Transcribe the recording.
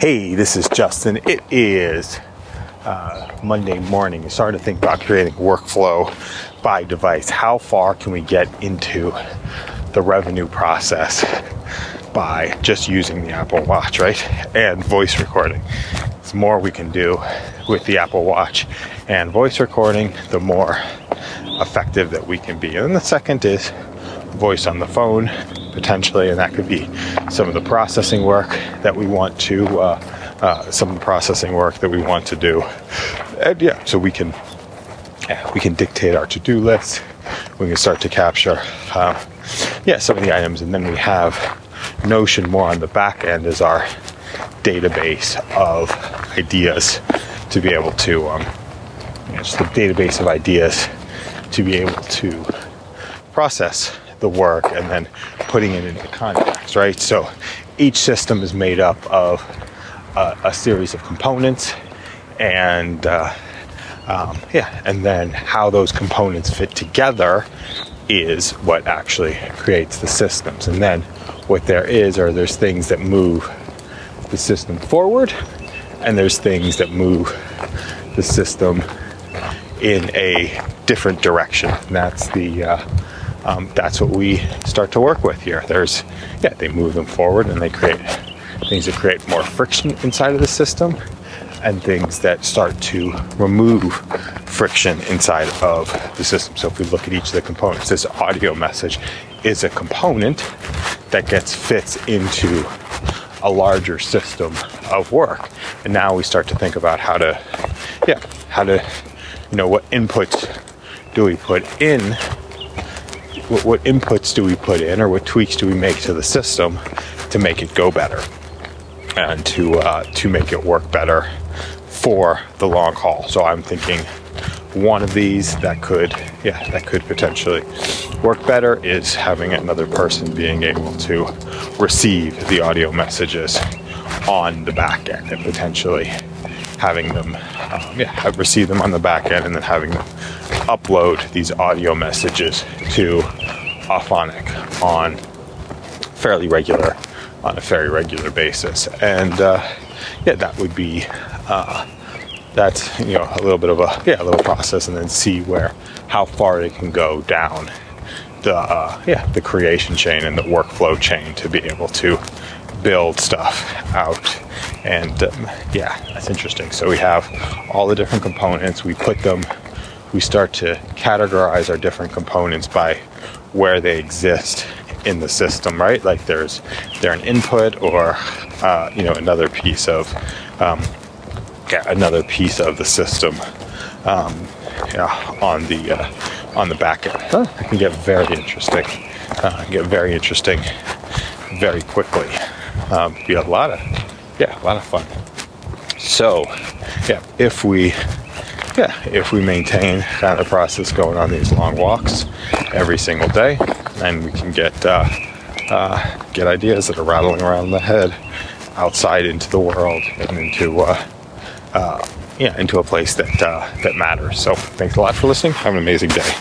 Hey, this is Justin. It is uh, Monday morning. You started to think about creating workflow by device. How far can we get into the revenue process by just using the Apple Watch, right? And voice recording. The more we can do with the Apple Watch and voice recording, the more effective that we can be. And the second is voice on the phone potentially, and that could be some of the processing work that we want to, uh, uh, some processing work that we want to do. And yeah, so we can, we can dictate our to-do list. We can start to capture, um, yeah, some of the items, and then we have Notion more on the back end as our database of ideas to be able to, um, just a database of ideas to be able to process the work and then putting it into context, right? So each system is made up of a, a series of components, and uh, um, yeah, and then how those components fit together is what actually creates the systems. And then what there is are there's things that move the system forward, and there's things that move the system in a different direction. And that's the uh, um, that's what we start to work with here. There's, yeah, they move them forward and they create things that create more friction inside of the system and things that start to remove friction inside of the system. So if we look at each of the components, this audio message is a component that gets fits into a larger system of work. And now we start to think about how to, yeah, how to, you know, what inputs do we put in what, what inputs do we put in or what tweaks do we make to the system to make it go better and to uh, to make it work better for the long haul. So I'm thinking one of these that could yeah that could potentially work better is having another person being able to receive the audio messages on the back end and potentially having them um, yeah receive them on the back end and then having them upload these audio messages to Auphonic on fairly regular on a very regular basis. And uh, yeah that would be uh, that's you know a little bit of a yeah a little process and then see where how far it can go down the uh, yeah the creation chain and the workflow chain to be able to build stuff out. And um, yeah that's interesting. So we have all the different components. We put them we start to categorize our different components by where they exist in the system, right? Like there's they're an input or uh, you know another piece of um, yeah, another piece of the system um, yeah, on the uh, on the back end. Huh, it can get very interesting. Uh, get very interesting very quickly. Um, be a lot of yeah, a lot of fun. So yeah, if we yeah, if we maintain kind of the process going on these long walks every single day, and we can get uh, uh, get ideas that are rattling around the head outside into the world and into uh, uh, yeah into a place that uh, that matters. So thanks a lot for listening. Have an amazing day.